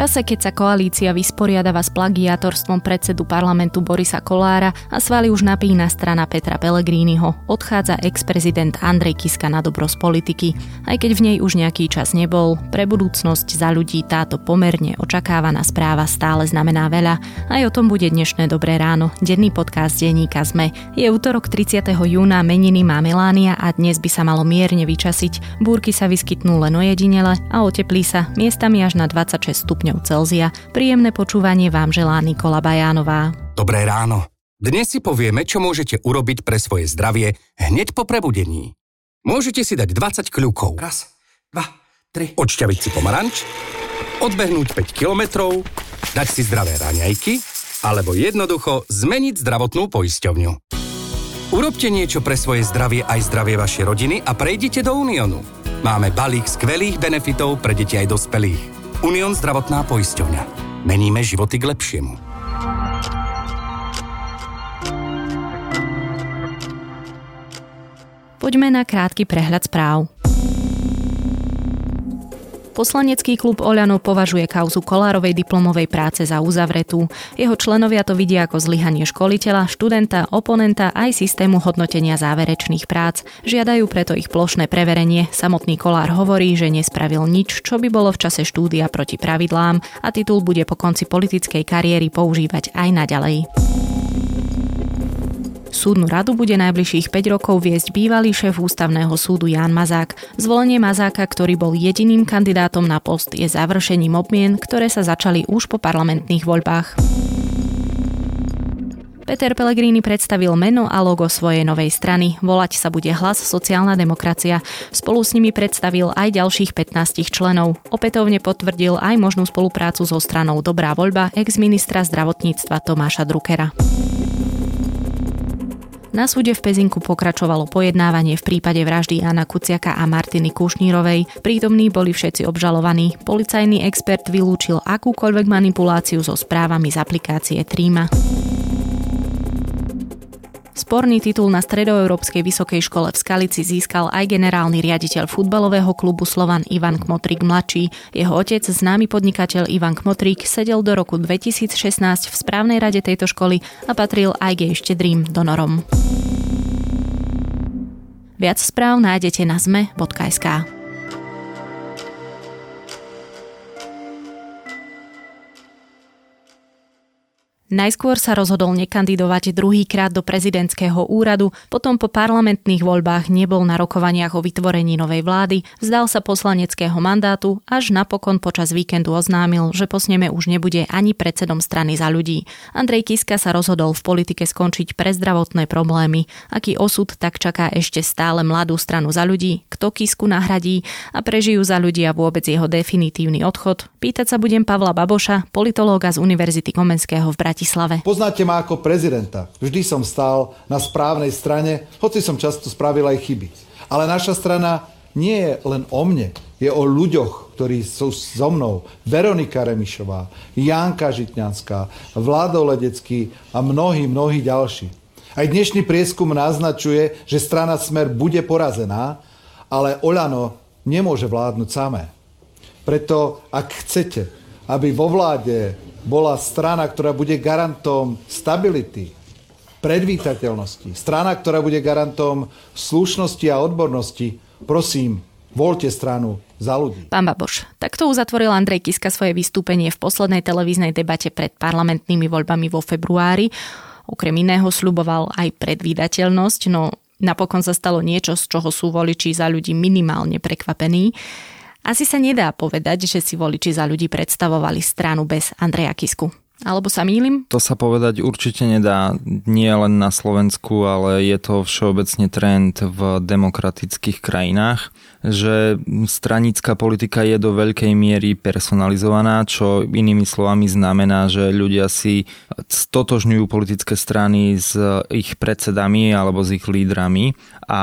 čase, keď sa koalícia vysporiadava s plagiátorstvom predsedu parlamentu Borisa Kolára a svali už napína strana Petra Pellegriniho, odchádza ex-prezident Andrej Kiska na dobro z politiky. Aj keď v nej už nejaký čas nebol, pre budúcnosť za ľudí táto pomerne očakávaná správa stále znamená veľa. Aj o tom bude dnešné Dobré ráno, denný podcast denníka ZME. Je útorok 30. júna, meniny má Melánia a dnes by sa malo mierne vyčasiť. Búrky sa vyskytnú len ojedinele a oteplí sa miestami až na 26 stupňov stupňov Celzia. Príjemné počúvanie vám želá Nikola Bajánová. Dobré ráno. Dnes si povieme, čo môžete urobiť pre svoje zdravie hneď po prebudení. Môžete si dať 20 kľúkov. Raz, dva, tri. Odšťaviť si pomaranč, odbehnúť 5 kilometrov, dať si zdravé raňajky, alebo jednoducho zmeniť zdravotnú poisťovňu. Urobte niečo pre svoje zdravie aj zdravie vašej rodiny a prejdite do Uniónu. Máme balík skvelých benefitov pre deti aj dospelých. Unión zdravotná poisťovňa. Meníme životy k lepšiemu. Poďme na krátky prehľad správ. Poslanecký klub Oľano považuje kauzu Kolárovej diplomovej práce za uzavretú. Jeho členovia to vidia ako zlyhanie školiteľa, študenta, oponenta aj systému hodnotenia záverečných prác. Žiadajú preto ich plošné preverenie. Samotný Kolár hovorí, že nespravil nič, čo by bolo v čase štúdia proti pravidlám a titul bude po konci politickej kariéry používať aj naďalej. Súdnu radu bude najbližších 5 rokov viesť bývalý šéf ústavného súdu Jan Mazák. Zvolenie Mazáka, ktorý bol jediným kandidátom na post, je završením obmien, ktoré sa začali už po parlamentných voľbách. Peter Pellegrini predstavil meno a logo svojej novej strany. Volať sa bude Hlas sociálna demokracia. Spolu s nimi predstavil aj ďalších 15 členov. Opätovne potvrdil aj možnú spoluprácu so stranou Dobrá voľba ex-ministra zdravotníctva Tomáša Druckera. Na súde v Pezinku pokračovalo pojednávanie v prípade vraždy Jana Kuciaka a Martiny Kušnírovej. Prítomní boli všetci obžalovaní. Policajný expert vylúčil akúkoľvek manipuláciu so správami z aplikácie Tríma. Sporný titul na Stredoeurópskej vysokej škole v Skalici získal aj generálny riaditeľ futbalového klubu Slovan Ivan Kmotrík mladší. Jeho otec, známy podnikateľ Ivan Kmotrík, sedel do roku 2016 v správnej rade tejto školy a patril aj k jej štedrým donorom. Viac správ nájdete na zme.sk. Najskôr sa rozhodol nekandidovať druhýkrát do prezidentského úradu, potom po parlamentných voľbách nebol na rokovaniach o vytvorení novej vlády, vzdal sa poslaneckého mandátu, až napokon počas víkendu oznámil, že po sneme už nebude ani predsedom strany za ľudí. Andrej Kiska sa rozhodol v politike skončiť pre zdravotné problémy. Aký osud tak čaká ešte stále mladú stranu za ľudí, kto Kisku nahradí a prežijú za ľudia vôbec jeho definitívny odchod? Pýtať sa budem Pavla Baboša, politológa z Univerzity Komenského v Bratislave. Bratislave. Poznáte ma ako prezidenta. Vždy som stál na správnej strane, hoci som často spravil aj chyby. Ale naša strana nie je len o mne, je o ľuďoch, ktorí sú so mnou. Veronika Remišová, Jánka Žitňanská, Vlado Ledecký a mnohí, mnohí ďalší. Aj dnešný prieskum naznačuje, že strana Smer bude porazená, ale Oľano nemôže vládnuť samé. Preto, ak chcete, aby vo vláde bola strana, ktorá bude garantom stability, predvítateľnosti, strana, ktorá bude garantom slušnosti a odbornosti, prosím, voľte stranu za ľudí. Pán Baboš, takto uzatvoril Andrej Kiska svoje vystúpenie v poslednej televíznej debate pred parlamentnými voľbami vo februári. Okrem iného sluboval aj predvídateľnosť, no napokon sa stalo niečo, z čoho sú voliči za ľudí minimálne prekvapení. Asi sa nedá povedať, že si voliči za ľudí predstavovali stranu bez Andreja Kisku. Alebo sa mýlim? To sa povedať určite nedá nie len na Slovensku, ale je to všeobecne trend v demokratických krajinách že stranická politika je do veľkej miery personalizovaná, čo inými slovami znamená, že ľudia si stotožňujú politické strany s ich predsedami alebo s ich lídrami a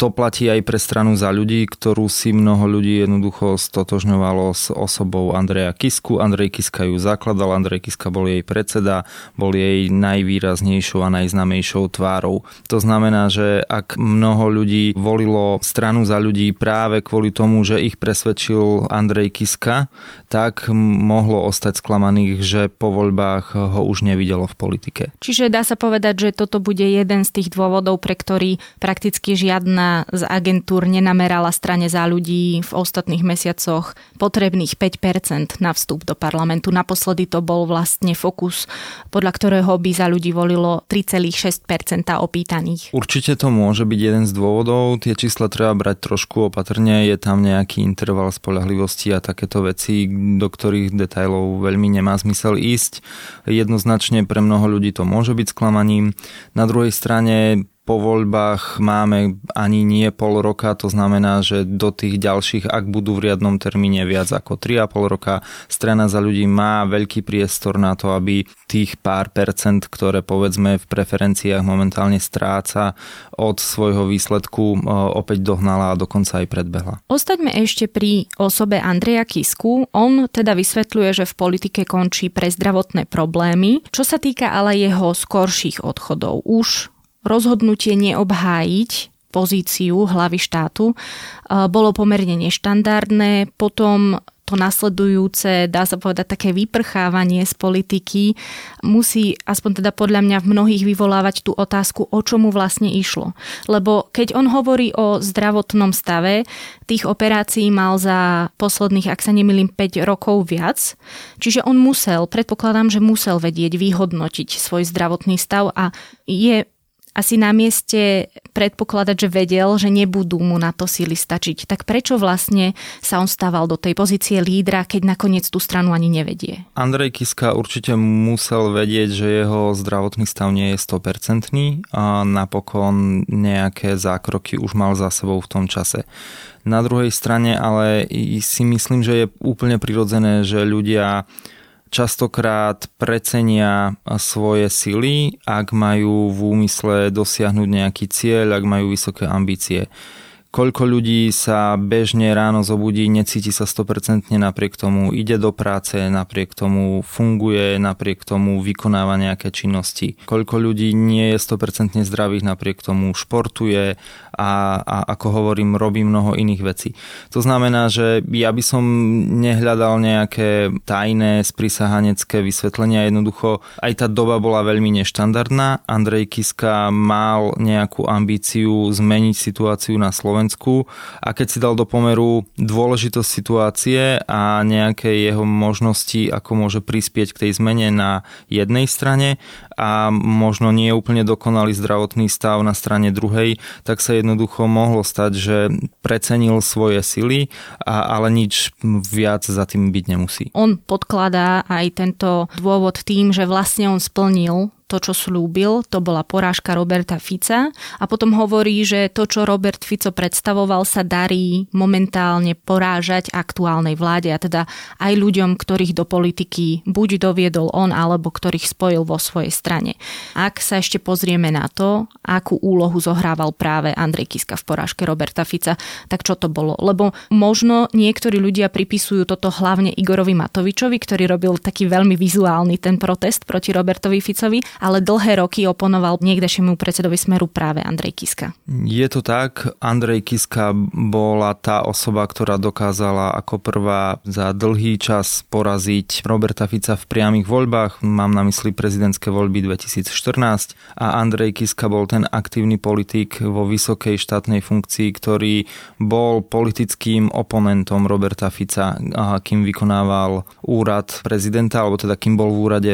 to platí aj pre stranu za ľudí, ktorú si mnoho ľudí jednoducho stotožňovalo s osobou Andreja Kisku. Andrej Kiska ju zakladal, Andrej Kiska bol jej predseda, bol jej najvýraznejšou a najznamejšou tvárou. To znamená, že ak mnoho ľudí volilo stranu za ľudí práve kvôli tomu, že ich presvedčil Andrej Kiska, tak mohlo ostať sklamaných, že po voľbách ho už nevidelo v politike. Čiže dá sa povedať, že toto bude jeden z tých dôvodov, pre ktorý prakticky žiadna z agentúr nenamerala strane za ľudí v ostatných mesiacoch potrebných 5% na vstup do parlamentu. Naposledy to bol vlastne fokus, podľa ktorého by za ľudí volilo 3,6% opýtaných. Určite to môže byť jeden z dôvodov. Tie čísla treba brať trošku opatrne. Je tam nejaký interval spolahlivosti a takéto veci, do ktorých detajlov veľmi nemá zmysel ísť. Jednoznačne pre mnoho ľudí to môže byť sklamaním. Na druhej strane po voľbách máme ani nie pol roka, to znamená, že do tých ďalších, ak budú v riadnom termíne viac ako 3,5 roka, strana za ľudí má veľký priestor na to, aby tých pár percent, ktoré povedzme v preferenciách momentálne stráca od svojho výsledku, opäť dohnala a dokonca aj predbehla. Ostaňme ešte pri osobe Andreja Kisku. On teda vysvetľuje, že v politike končí pre zdravotné problémy. Čo sa týka ale jeho skorších odchodov, už rozhodnutie neobhájiť pozíciu hlavy štátu bolo pomerne neštandardné. Potom to nasledujúce, dá sa povedať, také vyprchávanie z politiky musí, aspoň teda podľa mňa v mnohých vyvolávať tú otázku, o čomu vlastne išlo. Lebo keď on hovorí o zdravotnom stave, tých operácií mal za posledných, ak sa nemýlim, 5 rokov viac. Čiže on musel, predpokladám, že musel vedieť vyhodnotiť svoj zdravotný stav a je asi na mieste predpokladať, že vedel, že nebudú mu na to síly stačiť. Tak prečo vlastne sa on stával do tej pozície lídra, keď nakoniec tú stranu ani nevedie? Andrej Kiska určite musel vedieť, že jeho zdravotný stav nie je 100% a napokon nejaké zákroky už mal za sebou v tom čase. Na druhej strane ale si myslím, že je úplne prirodzené, že ľudia častokrát precenia svoje sily, ak majú v úmysle dosiahnuť nejaký cieľ, ak majú vysoké ambície koľko ľudí sa bežne ráno zobudí, necíti sa 100% napriek tomu, ide do práce, napriek tomu funguje, napriek tomu vykonáva nejaké činnosti. Koľko ľudí nie je 100% zdravých, napriek tomu športuje a, a ako hovorím, robí mnoho iných vecí. To znamená, že ja by som nehľadal nejaké tajné sprisahanecké vysvetlenia, jednoducho aj tá doba bola veľmi neštandardná. Andrej Kiska mal nejakú ambíciu zmeniť situáciu na Slovensku Slovensku a keď si dal do pomeru dôležitosť situácie a nejaké jeho možnosti, ako môže prispieť k tej zmene na jednej strane a možno nie úplne dokonalý zdravotný stav na strane druhej, tak sa jednoducho mohlo stať, že precenil svoje sily, a, ale nič viac za tým byť nemusí. On podkladá aj tento dôvod tým, že vlastne on splnil to, čo slúbil, to bola porážka Roberta Fica a potom hovorí, že to, čo Robert Fico predstavoval, sa darí momentálne porážať aktuálnej vláde a teda aj ľuďom, ktorých do politiky buď doviedol on, alebo ktorých spojil vo svojej strane. Ak sa ešte pozrieme na to, akú úlohu zohrával práve Andrej Kiska v porážke Roberta Fica, tak čo to bolo? Lebo možno niektorí ľudia pripisujú toto hlavne Igorovi Matovičovi, ktorý robil taký veľmi vizuálny ten protest proti Robertovi Ficovi, ale dlhé roky oponoval niekdejšiemu predsedovi Smeru práve Andrej Kiska. Je to tak, Andrej Kiska bola tá osoba, ktorá dokázala ako prvá za dlhý čas poraziť Roberta Fica v priamých voľbách, mám na mysli prezidentské voľby 2014 a Andrej Kiska bol ten aktívny politik vo vysokej štátnej funkcii, ktorý bol politickým oponentom Roberta Fica, kým vykonával úrad prezidenta, alebo teda kým bol v úrade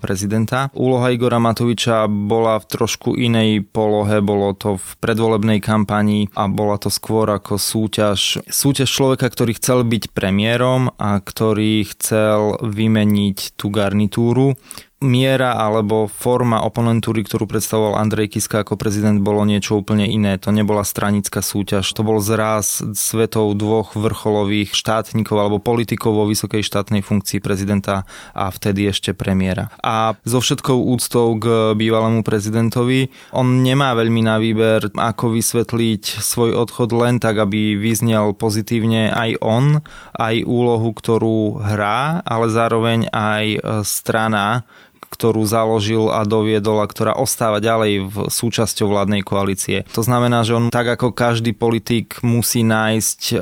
prezidenta. Úloha Igor Igora Matoviča bola v trošku inej polohe, bolo to v predvolebnej kampanii a bola to skôr ako súťaž, súťaž človeka, ktorý chcel byť premiérom a ktorý chcel vymeniť tú garnitúru miera alebo forma oponentúry, ktorú predstavoval Andrej Kiska ako prezident, bolo niečo úplne iné. To nebola stranická súťaž, to bol zraz svetov dvoch vrcholových štátnikov alebo politikov vo vysokej štátnej funkcii prezidenta a vtedy ešte premiéra. A so všetkou úctou k bývalému prezidentovi, on nemá veľmi na výber, ako vysvetliť svoj odchod len tak, aby vyznel pozitívne aj on, aj úlohu, ktorú hrá, ale zároveň aj strana, ktorú založil a doviedol a ktorá ostáva ďalej v súčasťou vládnej koalície. To znamená, že on tak ako každý politik musí nájsť e,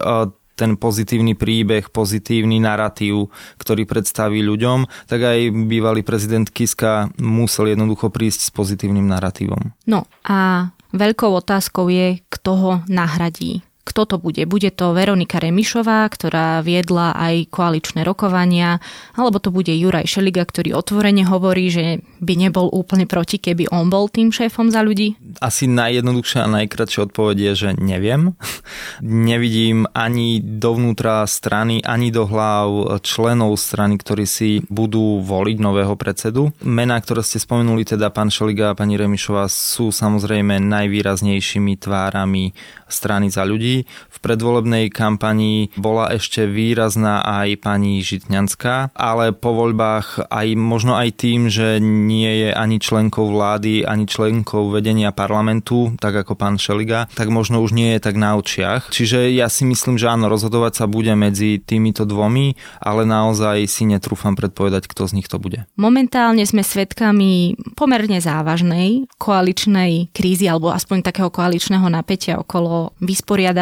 ten pozitívny príbeh, pozitívny narratív, ktorý predstaví ľuďom, tak aj bývalý prezident Kiska musel jednoducho prísť s pozitívnym narratívom. No a veľkou otázkou je, kto ho nahradí kto to bude. Bude to Veronika Remišová, ktorá viedla aj koaličné rokovania, alebo to bude Juraj Šeliga, ktorý otvorene hovorí, že by nebol úplne proti, keby on bol tým šéfom za ľudí? Asi najjednoduchšia a najkratšia odpoveď je, že neviem. Nevidím ani dovnútra strany, ani do hlav členov strany, ktorí si budú voliť nového predsedu. Mená, ktoré ste spomenuli, teda pán Šeliga a pani Remišová, sú samozrejme najvýraznejšími tvárami strany za ľudí. V predvolebnej kampanii bola ešte výrazná aj pani Žitňanská, ale po voľbách aj možno aj tým, že nie je ani členkou vlády, ani členkou vedenia parlamentu, tak ako pán Šeliga, tak možno už nie je tak na očiach. Čiže ja si myslím, že áno, rozhodovať sa bude medzi týmito dvomi, ale naozaj si netrúfam predpovedať, kto z nich to bude. Momentálne sme svedkami pomerne závažnej koaličnej krízy alebo aspoň takého koaličného napätia okolo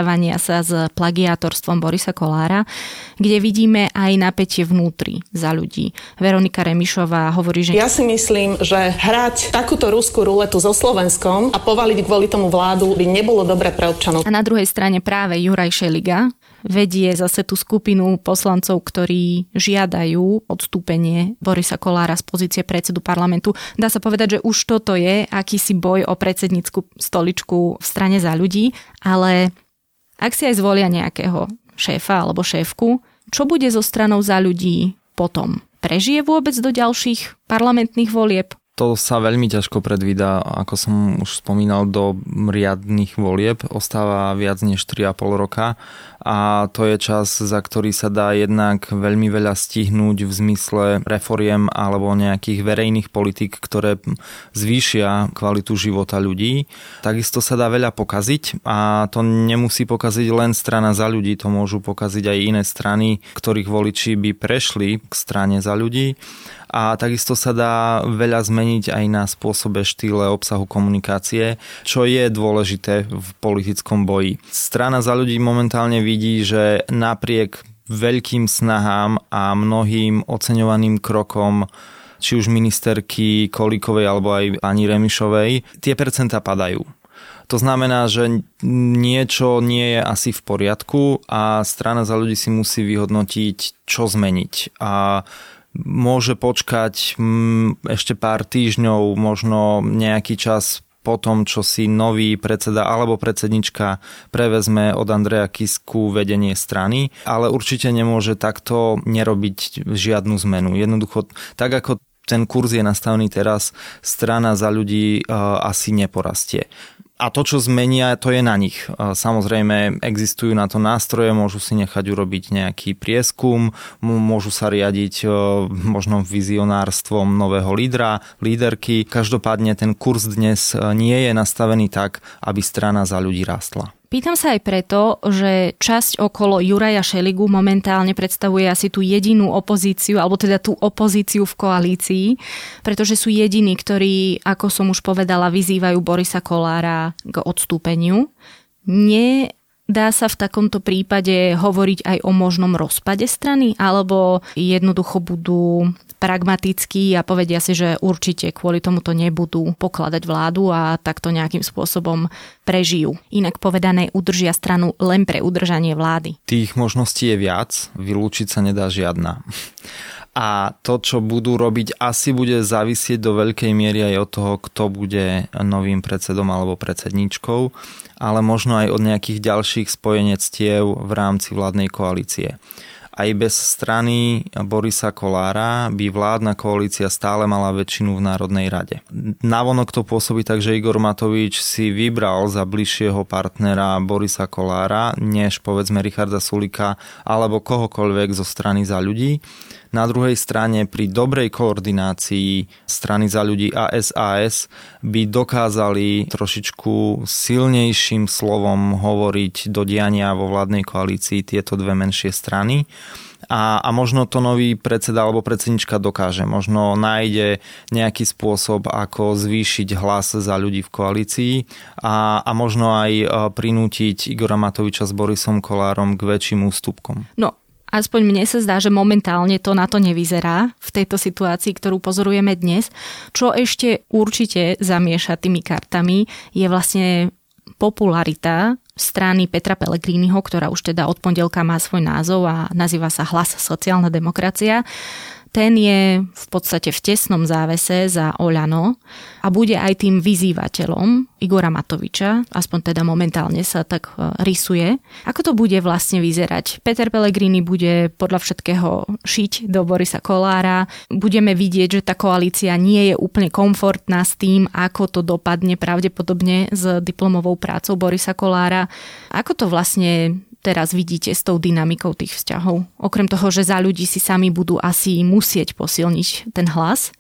vysporiadavania sa s plagiátorstvom Borisa Kolára, kde vidíme aj napätie vnútri za ľudí. Veronika Remišová hovorí, že... Ja si myslím, že hrať takúto ruskú ruletu so Slovenskom a povaliť kvôli tomu vládu by nebolo dobre pre občanov. A na druhej strane práve Juraj Šeliga, vedie zase tú skupinu poslancov, ktorí žiadajú odstúpenie Borisa Kolára z pozície predsedu parlamentu. Dá sa povedať, že už toto je akýsi boj o predsednícku stoličku v strane za ľudí, ale ak si aj zvolia nejakého šéfa alebo šéfku, čo bude so stranou za ľudí potom? Prežije vôbec do ďalších parlamentných volieb? To sa veľmi ťažko predvída, ako som už spomínal, do riadnych volieb. Ostáva viac než 3,5 roka a to je čas, za ktorý sa dá jednak veľmi veľa stihnúť v zmysle reforiem alebo nejakých verejných politik, ktoré zvýšia kvalitu života ľudí. Takisto sa dá veľa pokaziť a to nemusí pokaziť len strana za ľudí, to môžu pokaziť aj iné strany, ktorých voliči by prešli k strane za ľudí a takisto sa dá veľa zmeniť aj na spôsobe štýle obsahu komunikácie, čo je dôležité v politickom boji. Strana za ľudí momentálne vidí, že napriek veľkým snahám a mnohým oceňovaným krokom či už ministerky Kolíkovej alebo aj pani Remišovej, tie percentá padajú. To znamená, že niečo nie je asi v poriadku a strana za ľudí si musí vyhodnotiť, čo zmeniť. A môže počkať ešte pár týždňov, možno nejaký čas po tom, čo si nový predseda alebo predsednička prevezme od Andreja Kisku vedenie strany, ale určite nemôže takto nerobiť žiadnu zmenu. Jednoducho, tak ako ten kurz je nastavený teraz, strana za ľudí uh, asi neporastie a to, čo zmenia, to je na nich. Samozrejme, existujú na to nástroje, môžu si nechať urobiť nejaký prieskum, môžu sa riadiť možno vizionárstvom nového lídra, líderky. Každopádne ten kurz dnes nie je nastavený tak, aby strana za ľudí rástla. Pýtam sa aj preto, že časť okolo Juraja Šeligu momentálne predstavuje asi tú jedinú opozíciu, alebo teda tú opozíciu v koalícii, pretože sú jediní, ktorí, ako som už povedala, vyzývajú Borisa Kolára k odstúpeniu. Nie Dá sa v takomto prípade hovoriť aj o možnom rozpade strany, alebo jednoducho budú pragmatickí a povedia si, že určite kvôli tomuto nebudú pokladať vládu a takto nejakým spôsobom prežijú. Inak povedané, udržia stranu len pre udržanie vlády. Tých možností je viac, vylúčiť sa nedá žiadna. A to, čo budú robiť, asi bude závisieť do veľkej miery aj od toho, kto bude novým predsedom alebo predsedničkou, ale možno aj od nejakých ďalších spojenectiev v rámci vládnej koalície. aj bez strany Borisa Kolára by vládna koalícia stále mala väčšinu v Národnej rade. Navonok to pôsobí tak, že Igor Matovič si vybral za bližšieho partnera Borisa Kolára, než povedzme Richarda Sulika alebo kohokoľvek zo strany za ľudí. Na druhej strane pri dobrej koordinácii strany za ľudí a SAS by dokázali trošičku silnejším slovom hovoriť do diania vo vládnej koalícii tieto dve menšie strany. A, a možno to nový predseda alebo predsednička dokáže. Možno nájde nejaký spôsob, ako zvýšiť hlas za ľudí v koalícii a, a možno aj e, prinútiť Igora Matoviča s Borisom Kolárom k väčším ústupkom. No, aspoň mne sa zdá, že momentálne to na to nevyzerá v tejto situácii, ktorú pozorujeme dnes. Čo ešte určite zamieša tými kartami je vlastne popularita strany Petra Pellegriniho, ktorá už teda od pondelka má svoj názov a nazýva sa Hlas sociálna demokracia ten je v podstate v tesnom závese za Oľano a bude aj tým vyzývateľom Igora Matoviča, aspoň teda momentálne sa tak e, rysuje. Ako to bude vlastne vyzerať? Peter Pellegrini bude podľa všetkého šiť do Borisa Kolára. Budeme vidieť, že tá koalícia nie je úplne komfortná s tým, ako to dopadne pravdepodobne s diplomovou prácou Borisa Kolára. Ako to vlastne teraz vidíte s tou dynamikou tých vzťahov? Okrem toho, že za ľudí si sami budú asi musieť posilniť ten hlas,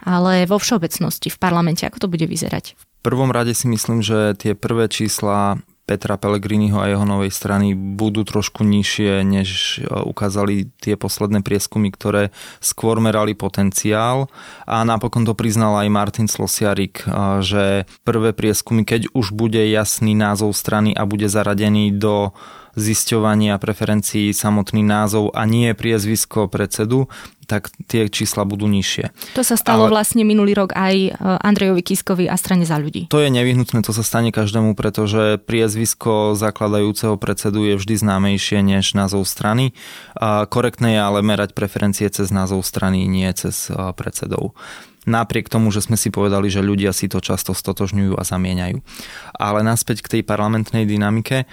ale vo všeobecnosti v parlamente, ako to bude vyzerať? V prvom rade si myslím, že tie prvé čísla Petra Pellegriniho a jeho novej strany budú trošku nižšie, než e, ukázali tie posledné prieskumy, ktoré skôr merali potenciál. A napokon to priznal aj Martin Slosiarik, e, že prvé prieskumy, keď už bude jasný názov strany a bude zaradený do zisťovania preferencií samotný názov a nie priezvisko predsedu, tak tie čísla budú nižšie. To sa stalo Ale... vlastne minulý rok aj e, Andrejovi Kiskovi a strane za ľudí. To je nevyhnutné, to sa stane každému, pretože priezvisko zakladajúceho predsedu je vždy známejšie než názov strany. Korektné je ale merať preferencie cez názov strany, nie cez e, predsedov napriek tomu, že sme si povedali, že ľudia si to často stotožňujú a zamieňajú. Ale naspäť k tej parlamentnej dynamike,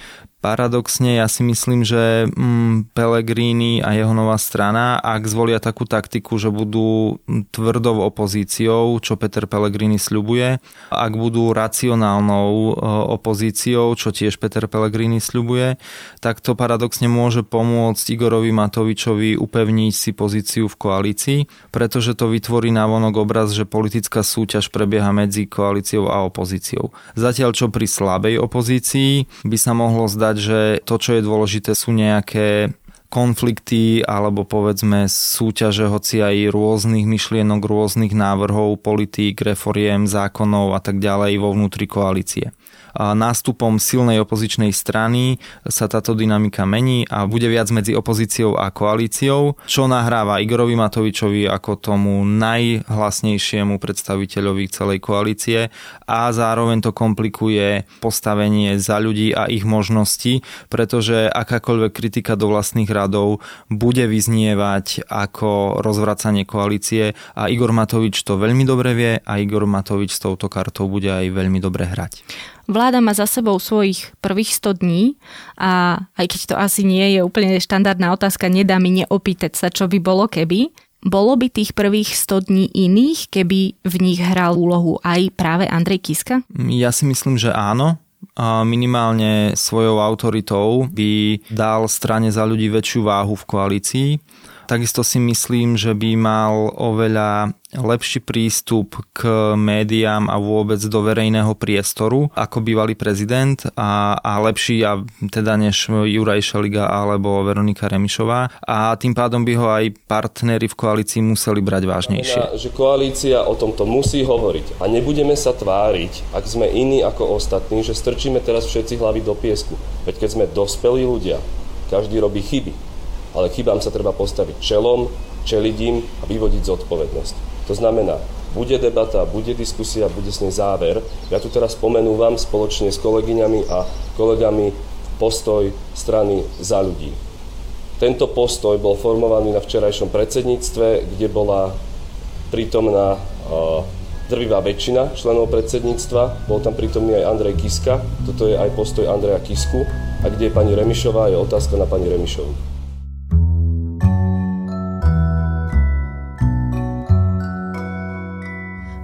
Paradoxne ja si myslím, že mm, Pellegrini a jeho nová strana, ak zvolia takú taktiku, že budú tvrdou opozíciou, čo Peter Pellegrini sľubuje, ak budú racionálnou e, opozíciou, čo tiež Peter Pellegrini sľubuje, tak to paradoxne môže pomôcť Igorovi Matovičovi upevniť si pozíciu v koalícii, pretože to vytvorí návonok obraz, že politická súťaž prebieha medzi koalíciou a opozíciou. Zatiaľ čo pri slabej opozícii by sa mohlo zdať, že to, čo je dôležité, sú nejaké konflikty alebo povedzme súťaže hoci aj rôznych myšlienok, rôznych návrhov, politík, reforiem, zákonov a tak ďalej vo vnútri koalície. Nástupom silnej opozičnej strany sa táto dynamika mení a bude viac medzi opozíciou a koalíciou, čo nahráva Igorovi Matovičovi ako tomu najhlasnejšiemu predstaviteľovi celej koalície a zároveň to komplikuje postavenie za ľudí a ich možnosti, pretože akákoľvek kritika do vlastných radov bude vyznievať ako rozvracanie koalície a Igor Matovič to veľmi dobre vie a Igor Matovič s touto kartou bude aj veľmi dobre hrať. Vláda má za sebou svojich prvých 100 dní a aj keď to asi nie je úplne štandardná otázka, nedá mi neopýtať sa, čo by bolo keby. Bolo by tých prvých 100 dní iných, keby v nich hral úlohu aj práve Andrej Kiska? Ja si myslím, že áno minimálne svojou autoritou by dal strane za ľudí väčšiu váhu v koalícii Takisto si myslím, že by mal oveľa lepší prístup k médiám a vôbec do verejného priestoru ako bývalý prezident a, a lepší a teda než Juraj Šeliga alebo Veronika Remišová a tým pádom by ho aj partnery v koalícii museli brať vážnejšie. Znamená, že koalícia o tomto musí hovoriť a nebudeme sa tváriť, ak sme iní ako ostatní, že strčíme teraz všetci hlavy do piesku. Veď keď sme dospelí ľudia, každý robí chyby ale chybám sa treba postaviť čelom, čeliť im a vyvodiť zodpovednosť. To znamená, bude debata, bude diskusia, bude s nej záver. Ja tu teraz spomenúvam spoločne s kolegyňami a kolegami postoj strany za ľudí. Tento postoj bol formovaný na včerajšom predsedníctve, kde bola prítomná drvivá väčšina členov predsedníctva. Bol tam prítomný aj Andrej Kiska. Toto je aj postoj Andreja Kisku. A kde je pani Remišová, je otázka na pani Remišovu.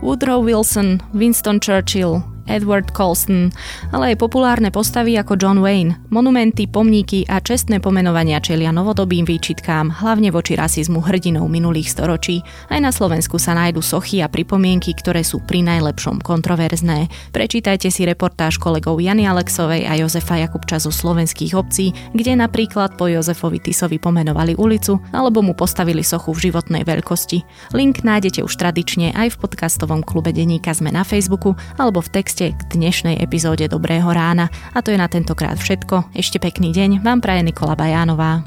Woodrow Wilson, Winston Churchill, Edward Colston, ale aj populárne postavy ako John Wayne, monumenty, pomníky a čestné pomenovania čelia novodobým výčitkám, hlavne voči rasizmu hrdinov minulých storočí. Aj na Slovensku sa nájdu sochy a pripomienky, ktoré sú pri najlepšom kontroverzné. Prečítajte si reportáž kolegov Jany Alexovej a Jozefa Jakubča zo slovenských obcí, kde napríklad po Jozefovi Tisovi pomenovali ulicu alebo mu postavili sochu v životnej veľkosti. Link nájdete už tradične aj v podcastovom klube Deníka sme na Facebooku alebo v texte texte k dnešnej epizóde Dobrého rána. A to je na tentokrát všetko. Ešte pekný deň vám praje Nikola Bajánová.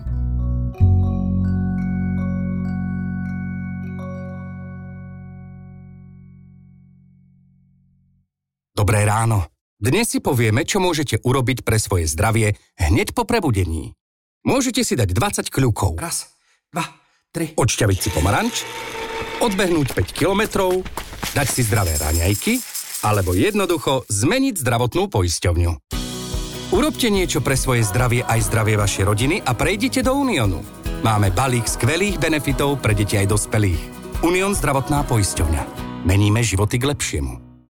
Dobré ráno. Dnes si povieme, čo môžete urobiť pre svoje zdravie hneď po prebudení. Môžete si dať 20 kľúkov. Raz, dva, tri. Odšťaviť si pomaranč, odbehnúť 5 kilometrov, dať si zdravé raňajky, alebo jednoducho zmeniť zdravotnú poisťovňu. Urobte niečo pre svoje zdravie aj zdravie vašej rodiny a prejdite do Uniónu. Máme balík skvelých benefitov pre deti aj dospelých. Unión zdravotná poisťovňa. Meníme životy k lepšiemu.